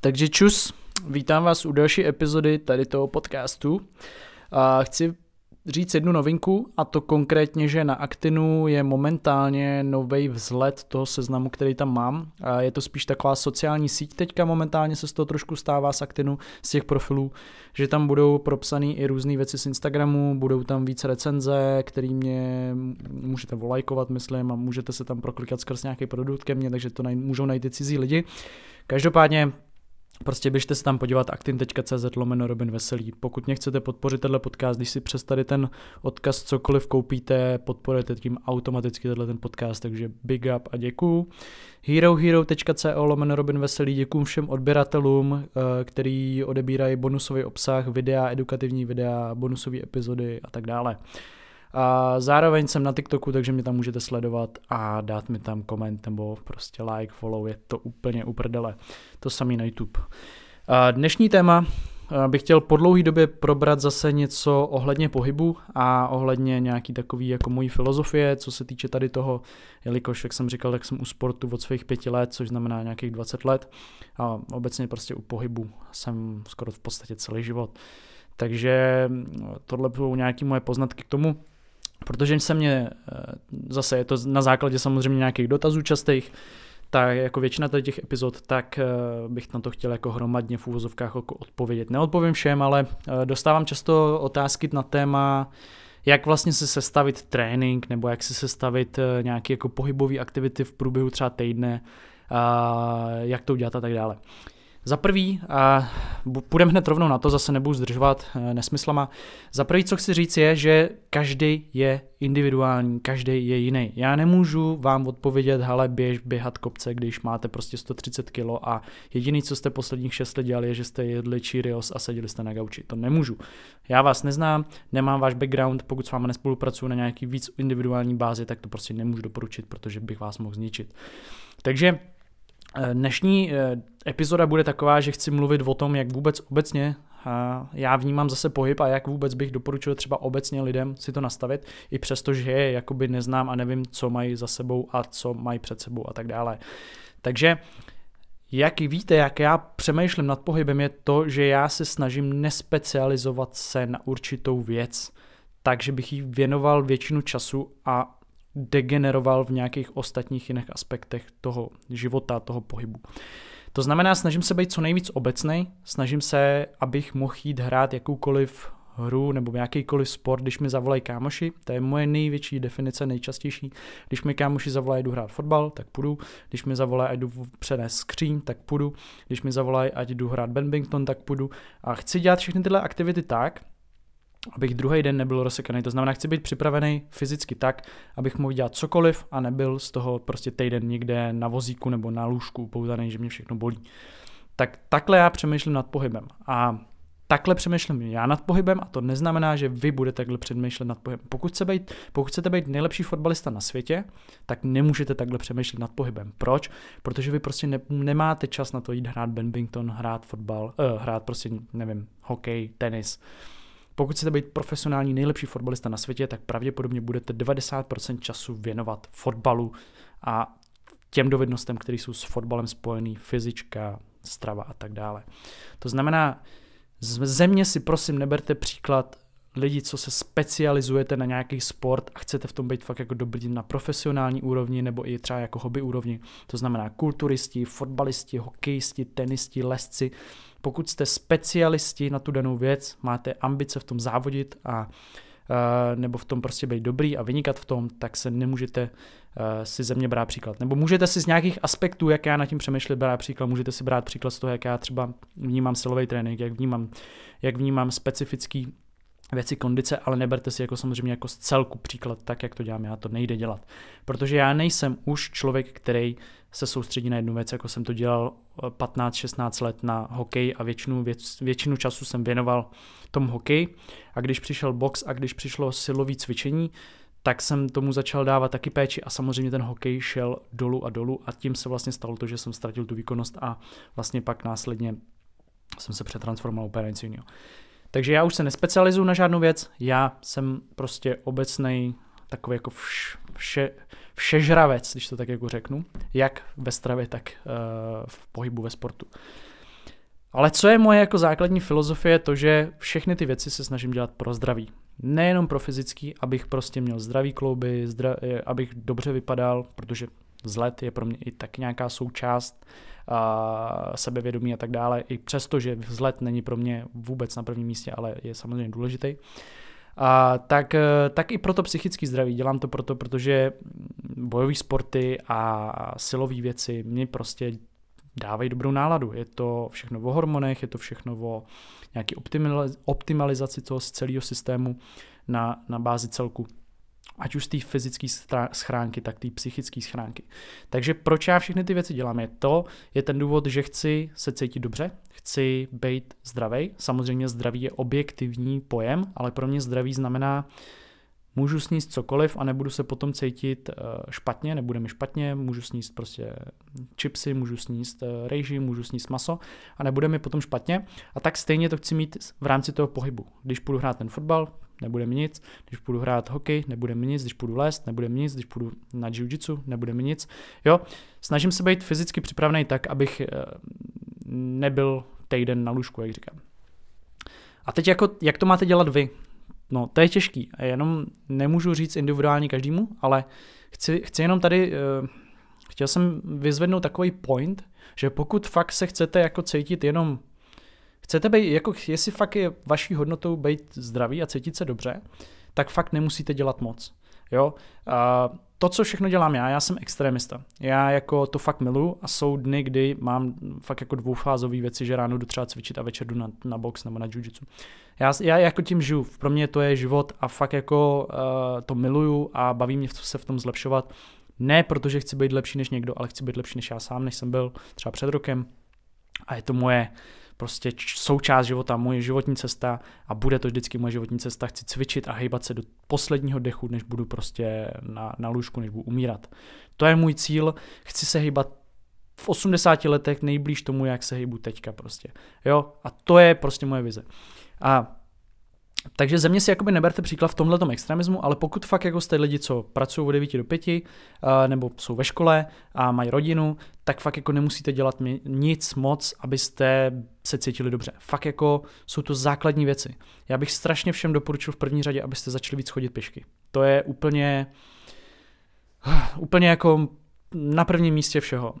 Takže čus, vítám vás u další epizody tady toho podcastu. A chci říct jednu novinku a to konkrétně, že na Actinu je momentálně nový vzhled toho seznamu, který tam mám. Je to spíš taková sociální síť teďka momentálně se z toho trošku stává z Actinu, z těch profilů, že tam budou propsané i různé věci z Instagramu, budou tam více recenze, který mě můžete volajkovat, myslím, a můžete se tam proklikat skrz nějaký produkt ke mně, takže to můžou najít i cizí lidi. Každopádně Prostě běžte se tam podívat aktin.cz lomeno Robin Veselý. Pokud mě chcete podpořit tenhle podcast, když si přes tady ten odkaz cokoliv koupíte, podporujete tím automaticky tenhle ten podcast, takže big up a děkuju. herohero.co lomeno Robin Veselý, děkuju všem odběratelům, eh, který odebírají bonusový obsah, videa, edukativní videa, bonusové epizody a tak dále. A zároveň jsem na TikToku, takže mě tam můžete sledovat a dát mi tam koment nebo prostě like, follow, je to úplně uprdele. To samý na YouTube. A dnešní téma bych chtěl po dlouhé době probrat zase něco ohledně pohybu a ohledně nějaký takový jako mojí filozofie, co se týče tady toho, jelikož, jak jsem říkal, tak jsem u sportu od svých pěti let, což znamená nějakých 20 let a obecně prostě u pohybu jsem skoro v podstatě celý život. Takže tohle budou nějaké moje poznatky k tomu, Protože se mě, eh, zase je to na základě samozřejmě nějakých dotazů častých, tak jako většina těch epizod, tak eh, bych na to chtěl jako hromadně v úvozovkách jako odpovědět. Neodpovím všem, ale eh, dostávám často otázky na téma, jak vlastně si sestavit trénink, nebo jak si sestavit nějaké jako pohybové aktivity v průběhu třeba týdne, jak to udělat a tak dále. Za prvý, a půjdeme hned rovnou na to, zase nebudu zdržovat eh, nesmyslama. Za prvý, co chci říct, je, že každý je individuální, každý je jiný. Já nemůžu vám odpovědět, hele, běž běhat kopce, když máte prostě 130 kg a jediný, co jste posledních 6 let dělali, je, že jste jedli Cheerios a seděli jste na gauči. To nemůžu. Já vás neznám, nemám váš background, pokud s vámi nespolupracuju na nějaký víc individuální bázi, tak to prostě nemůžu doporučit, protože bych vás mohl zničit. Takže dnešní eh, epizoda bude taková, že chci mluvit o tom, jak vůbec obecně já vnímám zase pohyb a jak vůbec bych doporučil třeba obecně lidem si to nastavit, i přesto, že je jakoby neznám a nevím, co mají za sebou a co mají před sebou a tak dále. Takže jak víte, jak já přemýšlím nad pohybem, je to, že já se snažím nespecializovat se na určitou věc, takže bych jí věnoval většinu času a degeneroval v nějakých ostatních jiných aspektech toho života, toho pohybu. To znamená, snažím se být co nejvíc obecný, snažím se, abych mohl jít hrát jakoukoliv hru nebo jakýkoliv sport, když mi zavolají kámoši, to je moje největší definice, nejčastější. Když mi kámoši zavolají, jdu hrát fotbal, tak půjdu. Když mi zavolají, ať jdu přenést skříň, tak půjdu. Když mi zavolají, ať jdu hrát badminton, tak půjdu. A chci dělat všechny tyhle aktivity tak, abych druhý den nebyl rozsekaný. To znamená, chci být připravený fyzicky tak, abych mohl dělat cokoliv a nebyl z toho prostě týden někde na vozíku nebo na lůžku pouzaný, že mě všechno bolí. Tak takhle já přemýšlím nad pohybem. A takhle přemýšlím já nad pohybem a to neznamená, že vy budete takhle přemýšlet nad pohybem. Pokud, chcete být, pokud chcete být nejlepší fotbalista na světě, tak nemůžete takhle přemýšlet nad pohybem. Proč? Protože vy prostě ne, nemáte čas na to jít hrát badminton, hrát fotbal, uh, hrát prostě, nevím, hokej, tenis. Pokud chcete být profesionální nejlepší fotbalista na světě, tak pravděpodobně budete 90% času věnovat fotbalu a těm dovednostem, které jsou s fotbalem spojený, fyzička, strava a tak dále. To znamená, z země si prosím neberte příklad lidi, co se specializujete na nějaký sport a chcete v tom být fakt jako dobrý na profesionální úrovni nebo i třeba jako hobby úrovni. To znamená kulturisti, fotbalisti, hokejisti, tenisti, lesci, pokud jste specialisti na tu danou věc, máte ambice v tom závodit a nebo v tom prostě být dobrý a vynikat v tom, tak se nemůžete si ze mě brát příklad. Nebo můžete si z nějakých aspektů, jak já na tím přemýšlím, brát příklad. Můžete si brát příklad z toho, jak já třeba vnímám silový trénink, jak vnímám, jak vnímám specifický věci kondice, ale neberte si jako samozřejmě jako z celku příklad tak, jak to dělám já, to nejde dělat. Protože já nejsem už člověk, který se soustředí na jednu věc, jako jsem to dělal 15-16 let na hokej a většinu, věc, většinu času jsem věnoval tomu hokej a když přišel box a když přišlo silový cvičení, tak jsem tomu začal dávat taky péči a samozřejmě ten hokej šel dolů a dolů a tím se vlastně stalo to, že jsem ztratil tu výkonnost a vlastně pak následně jsem se přetransformoval úplně něco jiného. Takže já už se nespecializuju na žádnou věc, já jsem prostě obecný takový jako vš, vše, všežravec, když to tak jako řeknu, jak ve stravě, tak uh, v pohybu ve sportu. Ale co je moje jako základní filozofie, to, že všechny ty věci se snažím dělat pro zdraví. Nejenom pro fyzický, abych prostě měl zdravý klouby, zdra, abych dobře vypadal, protože vzhled je pro mě i tak nějaká součást a sebevědomí a tak dále, i přesto, že vzhled není pro mě vůbec na prvním místě, ale je samozřejmě důležitý. A tak, tak i proto psychický zdraví. Dělám to proto, protože bojové sporty a silové věci mě prostě dávají dobrou náladu. Je to všechno o hormonech, je to všechno o nějaké optimalizaci toho celého systému na, na bázi celku ať už z té fyzické schránky, tak té psychické schránky. Takže proč já všechny ty věci dělám? Je to, je ten důvod, že chci se cítit dobře, chci být zdravý. Samozřejmě zdraví je objektivní pojem, ale pro mě zdraví znamená, můžu sníst cokoliv a nebudu se potom cítit eh, špatně, nebude mi špatně, můžu sníst prostě chipsy, můžu sníst eh, rejži, můžu sníst maso a nebude mi potom špatně. A tak stejně to chci mít v rámci toho pohybu. Když půjdu hrát ten fotbal, nebude mi nic, když půjdu hrát hokej, nebude mi nic, když půjdu lézt, nebude mi nic, když půjdu na jiu-jitsu, nebude mi nic. Jo, snažím se být fyzicky připravený tak, abych eh, nebyl týden na lůžku, jak říkám. A teď jako, jak to máte dělat vy? No, to je těžký. Jenom nemůžu říct individuálně každému, ale chci, chci jenom tady, uh, chtěl jsem vyzvednout takový point, že pokud fakt se chcete jako cítit jenom chcete být, jako jestli fakt je vaší hodnotou být zdraví a cítit se dobře, tak fakt nemusíte dělat moc. Jo? A to, co všechno dělám já, já jsem extremista. Já jako to fakt miluji a jsou dny, kdy mám fakt jako dvoufázové věci, že ráno jdu třeba cvičit a večer jdu na, na box nebo na jiu-jitsu. Já, já jako tím žiju, pro mě to je život a fakt jako uh, to miluju a baví mě se v tom zlepšovat. Ne protože chci být lepší než někdo, ale chci být lepší než já sám, než jsem byl třeba před rokem. A je to moje, prostě součást života, moje životní cesta a bude to vždycky moje životní cesta. Chci cvičit a hejbat se do posledního dechu, než budu prostě na, na lůžku, než budu umírat. To je můj cíl, chci se hejbat v 80 letech nejblíž tomu, jak se hejbu teďka prostě. Jo, a to je prostě moje vize. A takže ze mě si jakoby neberte příklad v tomhle extremismu, ale pokud fakt jako jste lidi, co pracují od 9 do 5, uh, nebo jsou ve škole a mají rodinu, tak fakt jako nemusíte dělat nic moc, abyste se cítili dobře. Fakt jako jsou to základní věci. Já bych strašně všem doporučil v první řadě, abyste začali víc chodit pěšky. To je úplně úplně jako na prvním místě všeho. Uh,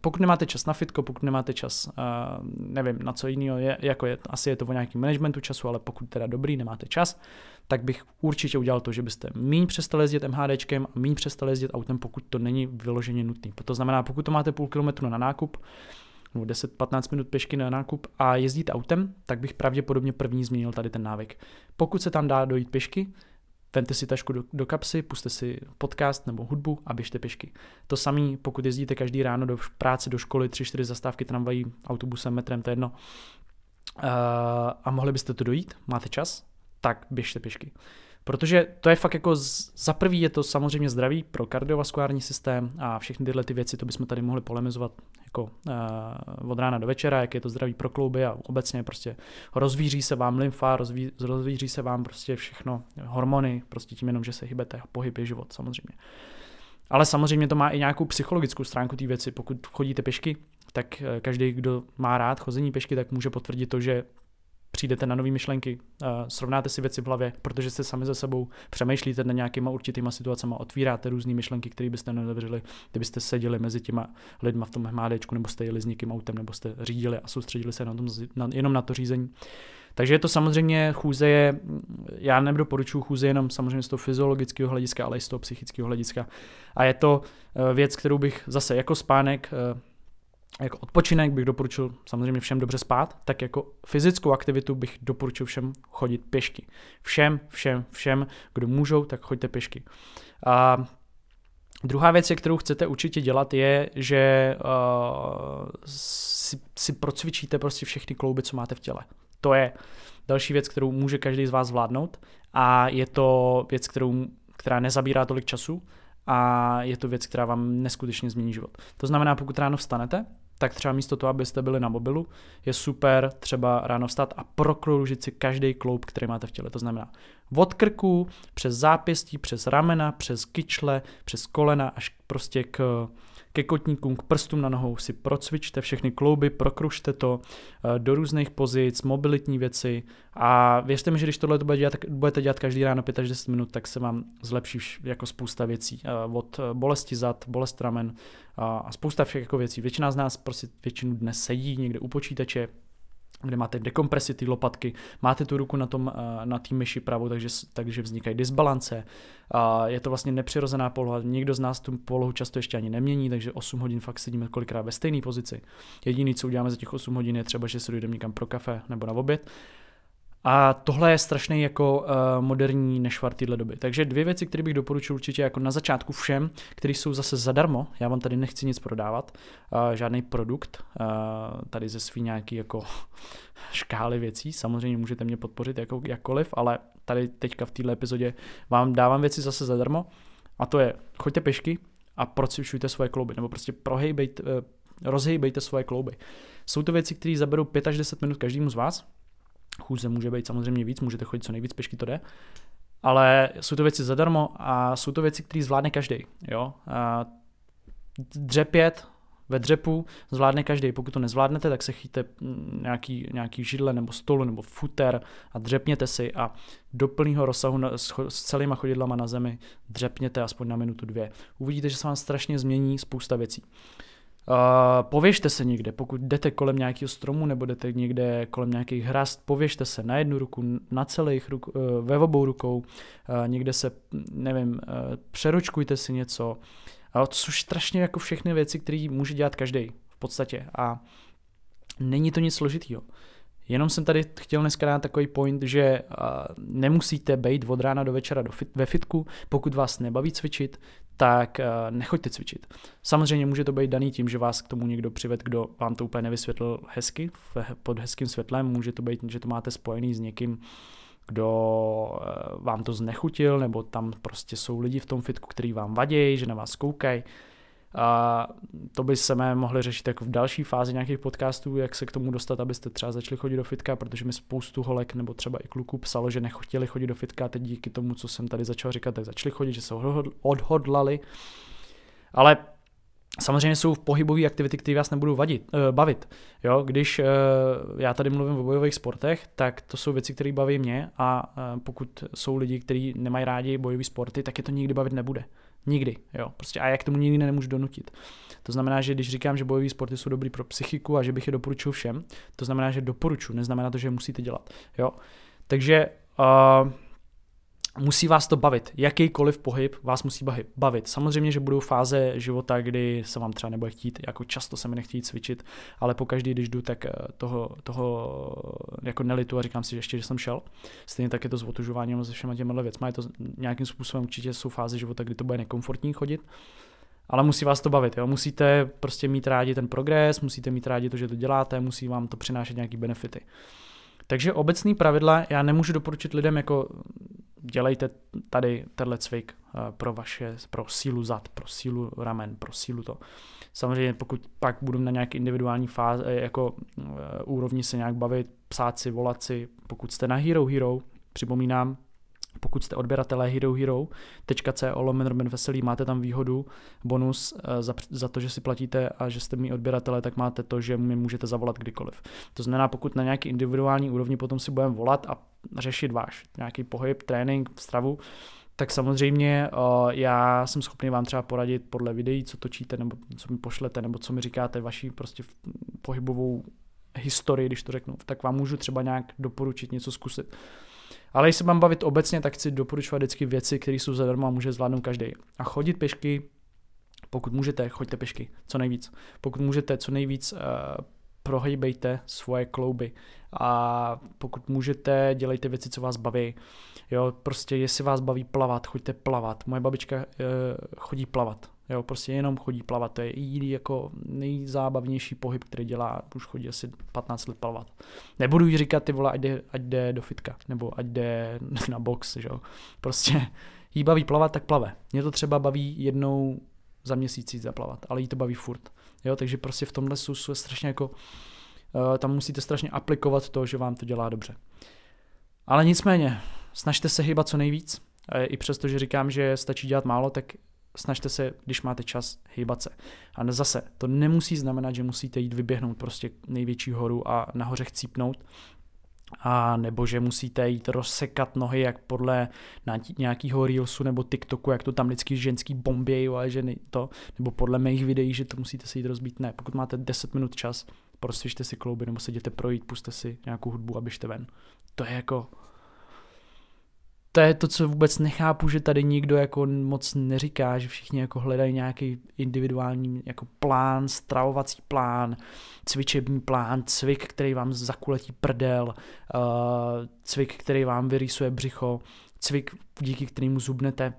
pokud nemáte čas na fitko, pokud nemáte čas, uh, nevím, na co jiného, je, jako je, asi je to o nějakém managementu času, ale pokud teda dobrý, nemáte čas, tak bych určitě udělal to, že byste míň přestali jezdit MHDčkem a míň přestali jezdit autem, pokud to není vyloženě nutné. To znamená, pokud to máte půl kilometru na nákup, nebo 10-15 minut pěšky na nákup a jezdit autem, tak bych pravděpodobně první změnil tady ten návyk. Pokud se tam dá dojít pěšky, Vemte si tašku do, do kapsy, puste si podcast nebo hudbu a běžte pěšky. To samé, pokud jezdíte každý ráno do práce, do školy, 3-4 zastávky tramvají, autobusem, metrem, to je jedno. Uh, a mohli byste to dojít, máte čas, tak běžte pěšky. Protože to je fakt jako, za prvý je to samozřejmě zdraví pro kardiovaskulární systém a všechny tyhle ty věci, to bychom tady mohli polemizovat jako uh, od rána do večera, jak je to zdraví pro klouby a obecně prostě rozvíří se vám lymfa, rozví, rozvíří se vám prostě všechno, hormony, prostě tím jenom, že se hybete a pohyb je život samozřejmě. Ale samozřejmě to má i nějakou psychologickou stránku té věci. Pokud chodíte pěšky, tak eh, každý, kdo má rád chození pěšky, tak může potvrdit to, že přijdete na nové myšlenky, srovnáte si věci v hlavě, protože se sami za sebou přemýšlíte na nějakýma určitýma situacemi, otvíráte různé myšlenky, které byste nedovřeli, kdybyste seděli mezi těma lidma v tom hmádečku, nebo jste jeli s někým autem, nebo jste řídili a soustředili se na tom, na, jenom na to řízení. Takže je to samozřejmě chůze je, já nedoporučuji chůze jenom samozřejmě z toho fyziologického hlediska, ale i z toho psychického hlediska. A je to eh, věc, kterou bych zase jako spánek eh, jako odpočinek bych doporučil samozřejmě všem dobře spát, tak jako fyzickou aktivitu bych doporučil všem chodit pěšky. Všem, všem, všem, kdo můžou, tak choďte pěšky. A druhá věc, kterou chcete určitě dělat, je, že uh, si, si procvičíte prostě všechny klouby, co máte v těle. To je další věc, kterou může každý z vás zvládnout a je to věc, kterou, která nezabírá tolik času a je to věc, která vám neskutečně změní život. To znamená, pokud ráno vstanete, tak třeba místo toho, abyste byli na mobilu, je super třeba ráno vstat a prokroužit si každý kloub, který máte v těle. To znamená od krku, přes zápěstí, přes ramena, přes kyčle, přes kolena až prostě k ke kotníkům, k prstům na nohou si procvičte všechny klouby, prokrušte to eh, do různých pozic, mobilitní věci a věřte mi, že když tohle budete dělat každý ráno 5 až 10 minut, tak se vám zlepší jako spousta věcí. Eh, od eh, bolesti zad, bolest ramen a spousta všech jako věcí. Většina z nás prostě většinu dnes sedí někde u počítače, kde máte dekompresi ty lopatky, máte tu ruku na tom, eh, na myši pravou, takže, takže vznikají disbalance. Je to vlastně nepřirozená poloha, nikdo z nás tu polohu často ještě ani nemění, takže 8 hodin fakt sedíme kolikrát ve stejné pozici. Jediný, co uděláme za těch 8 hodin, je třeba, že se dojdeme někam pro kafe nebo na oběd a tohle je strašný jako uh, moderní nešvar téhle doby. Takže dvě věci, které bych doporučil určitě jako na začátku všem, které jsou zase zadarmo. Já vám tady nechci nic prodávat, uh, žádný produkt, uh, tady ze svý nějaký jako škály věcí. Samozřejmě můžete mě podpořit jako, jakkoliv, ale tady teďka v této epizodě vám dávám věci zase zadarmo. A to je, choďte pešky a procvičujte svoje klouby, nebo prostě prohejbejte, rozhejbejte svoje klouby. Jsou to věci, které zaberou 5 až 10 minut každému z vás, chůze může být samozřejmě víc, můžete chodit co nejvíc pešky, to jde. Ale jsou to věci zadarmo a jsou to věci, které zvládne každý. Jo? dřepět ve dřepu zvládne každý. Pokud to nezvládnete, tak se chyťte mm, nějaký, nějaký židle nebo stolu nebo futer a dřepněte si a do plného rozsahu s, s celýma chodidlama na zemi dřepněte aspoň na minutu dvě. Uvidíte, že se vám strašně změní spousta věcí. Uh, pověžte se někde, pokud jdete kolem nějakého stromu nebo jdete někde kolem nějakých hrast, pověžte se na jednu ruku, na celých ruk, uh, ve obou rukou, uh, někde se, nevím, uh, přeročkujte si něco, uh, což strašně jako všechny věci, které může dělat každý v podstatě a není to nic složitýho. Jenom jsem tady chtěl dneska dát takový point, že uh, nemusíte být od rána do večera do fit, ve fitku, pokud vás nebaví cvičit, tak uh, nechoďte cvičit. Samozřejmě může to být daný tím, že vás k tomu někdo přived, kdo vám to úplně nevysvětlil hezky, pod hezkým světlem, může to být, že to máte spojený s někým, kdo uh, vám to znechutil, nebo tam prostě jsou lidi v tom fitku, který vám vadí, že na vás koukají. A to by se mohli řešit jako v další fázi nějakých podcastů, jak se k tomu dostat, abyste třeba začali chodit do fitka, protože mi spoustu holek nebo třeba i kluků psalo, že nechtěli chodit do fitka a teď díky tomu, co jsem tady začal říkat, tak začali chodit, že se odhodlali. Ale Samozřejmě jsou v pohybové aktivity, které vás nebudou vadit, uh, bavit. Jo, když uh, já tady mluvím o bojových sportech, tak to jsou věci, které baví mě a uh, pokud jsou lidi, kteří nemají rádi bojové sporty, tak je to nikdy bavit nebude. Nikdy, jo. Prostě a jak tomu nikdy nemůžu donutit. To znamená, že když říkám, že bojové sporty jsou dobrý pro psychiku a že bych je doporučil všem, to znamená, že doporučuji, neznamená to, že je musíte dělat, jo. Takže uh, musí vás to bavit. Jakýkoliv pohyb vás musí bavit. Samozřejmě, že budou fáze života, kdy se vám třeba nebude chtít, jako často se mi nechtějí cvičit, ale pokaždý, když jdu, tak eh, toho, toho jako nelitu a říkám si, že ještě, že jsem šel. Stejně tak je to s otužováním se všema těmi věcmi. Je to nějakým způsobem určitě jsou fáze života, kdy to bude nekomfortní chodit. Ale musí vás to bavit, jo? musíte prostě mít rádi ten progres, musíte mít rádi to, že to děláte, musí vám to přinášet nějaký benefity. Takže obecný pravidla já nemůžu doporučit lidem jako dělejte tady tenhle cvik eh, pro vaše, pro sílu zad, pro sílu ramen, pro sílu to. Samozřejmě pokud pak budu na nějaké individuální fáze, eh, jako uh, úrovni se nějak bavit, psát si, volat si, pokud jste na Hero Hero, připomínám, pokud jste odběratelé Hero Hero.co lomen Robin Veselý, máte tam výhodu, bonus eh, za, za to, že si platíte a že jste mý odběratelé, tak máte to, že mi můžete zavolat kdykoliv. To znamená, pokud na nějaký individuální úrovni potom si budeme volat a řešit váš nějaký pohyb, trénink, stravu, tak samozřejmě uh, já jsem schopný vám třeba poradit podle videí, co točíte, nebo co mi pošlete, nebo co mi říkáte, vaší prostě pohybovou historii, když to řeknu, tak vám můžu třeba nějak doporučit něco zkusit. Ale když se mám bavit obecně, tak chci doporučovat vždycky věci, které jsou zadarmo a může zvládnout každý. A chodit pešky, pokud můžete, choďte pešky, co nejvíc. Pokud můžete, co nejvíc uh, prohýbejte svoje klouby a pokud můžete, dělejte věci, co vás baví. Jo, prostě jestli vás baví plavat, choďte plavat. Moje babička uh, chodí plavat. Jo, prostě jenom chodí plavat. To je jediný jako nejzábavnější pohyb, který dělá. Už chodí asi 15 let plavat. Nebudu jí říkat, ty vole, ať jde, ať jde do fitka, nebo ať jde na box, jo. Prostě jí baví plavat, tak plave. Mě to třeba baví jednou za měsíc jít zaplavat, ale jí to baví furt. Jo, takže prostě v tomhle je strašně jako, uh, tam musíte strašně aplikovat to, že vám to dělá dobře. Ale nicméně, snažte se hýbat co nejvíc. I přesto, že říkám, že stačí dělat málo, tak snažte se, když máte čas, hýbat se. A zase, to nemusí znamenat, že musíte jít vyběhnout prostě největší horu a nahoře chcípnout, a nebo že musíte jít rozsekat nohy, jak podle nějakého Reelsu nebo TikToku, jak to tam vždycky ženský bombějí, ale že to, nebo podle mých videí, že to musíte si jít rozbít. Ne, pokud máte 10 minut čas, prostě si klouby nebo se jděte projít, puste si nějakou hudbu a běžte ven. To je jako, to je to, co vůbec nechápu, že tady nikdo jako moc neříká, že všichni jako hledají nějaký individuální jako plán, stravovací plán, cvičební plán, cvik, který vám zakuletí prdel, uh, cvik, který vám vyrýsuje břicho, cvik, díky kterému zubnete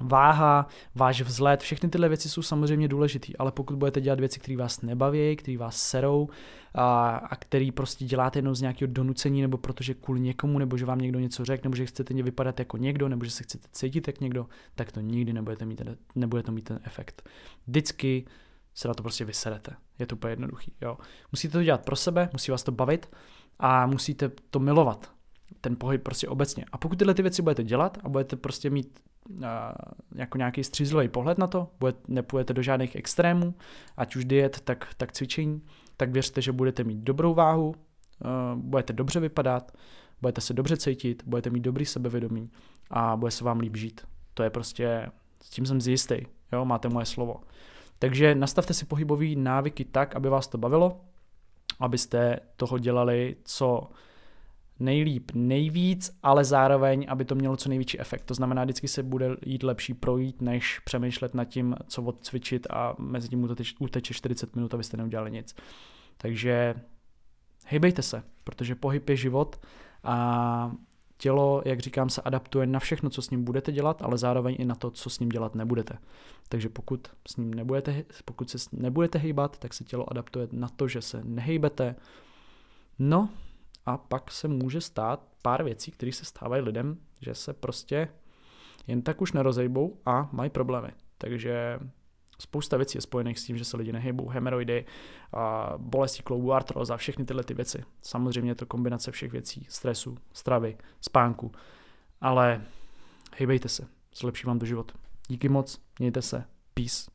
váha, váš vzhled, všechny tyhle věci jsou samozřejmě důležité, ale pokud budete dělat věci, které vás nebaví, které vás serou a, a který prostě děláte jenom z nějakého donucení, nebo protože kvůli někomu, nebo že vám někdo něco řekne, nebo že chcete vypadat jako někdo, nebo že se chcete cítit jak někdo, tak to nikdy nebudete mít, ten, nebude to mít ten efekt. Vždycky se na to prostě vyserete. Je to úplně jednoduchý. Jo. Musíte to dělat pro sebe, musí vás to bavit a musíte to milovat. Ten pohyb prostě obecně. A pokud tyhle ty věci budete dělat a budete prostě mít jako nějaký střízlivý pohled na to, nepůjdete do žádných extrémů, ať už diet, tak, tak cvičení, tak věřte, že budete mít dobrou váhu, budete dobře vypadat, budete se dobře cítit, budete mít dobrý sebevědomí a bude se vám líp žít. To je prostě, s tím jsem zjistý, jo, máte moje slovo. Takže nastavte si pohybové návyky tak, aby vás to bavilo, abyste toho dělali co nejlíp nejvíc, ale zároveň, aby to mělo co největší efekt. To znamená, vždycky se bude jít lepší projít, než přemýšlet nad tím, co odcvičit a mezi tím uteče 40 minut, abyste neudělali nic. Takže hejbejte se, protože pohyb je život a tělo, jak říkám, se adaptuje na všechno, co s ním budete dělat, ale zároveň i na to, co s ním dělat nebudete. Takže pokud s ním nebudete, pokud se nebudete hejbat, tak se tělo adaptuje na to, že se nehejbete. No, a pak se může stát pár věcí, které se stávají lidem, že se prostě jen tak už nerozejbou a mají problémy. Takže spousta věcí je spojených s tím, že se lidi nehybou, hemeroidy, bolesti kloubu, artroza, všechny tyhle ty věci. Samozřejmě je to kombinace všech věcí, stresu, stravy, spánku, ale hejbejte se, zlepší vám to život. Díky moc, mějte se, peace.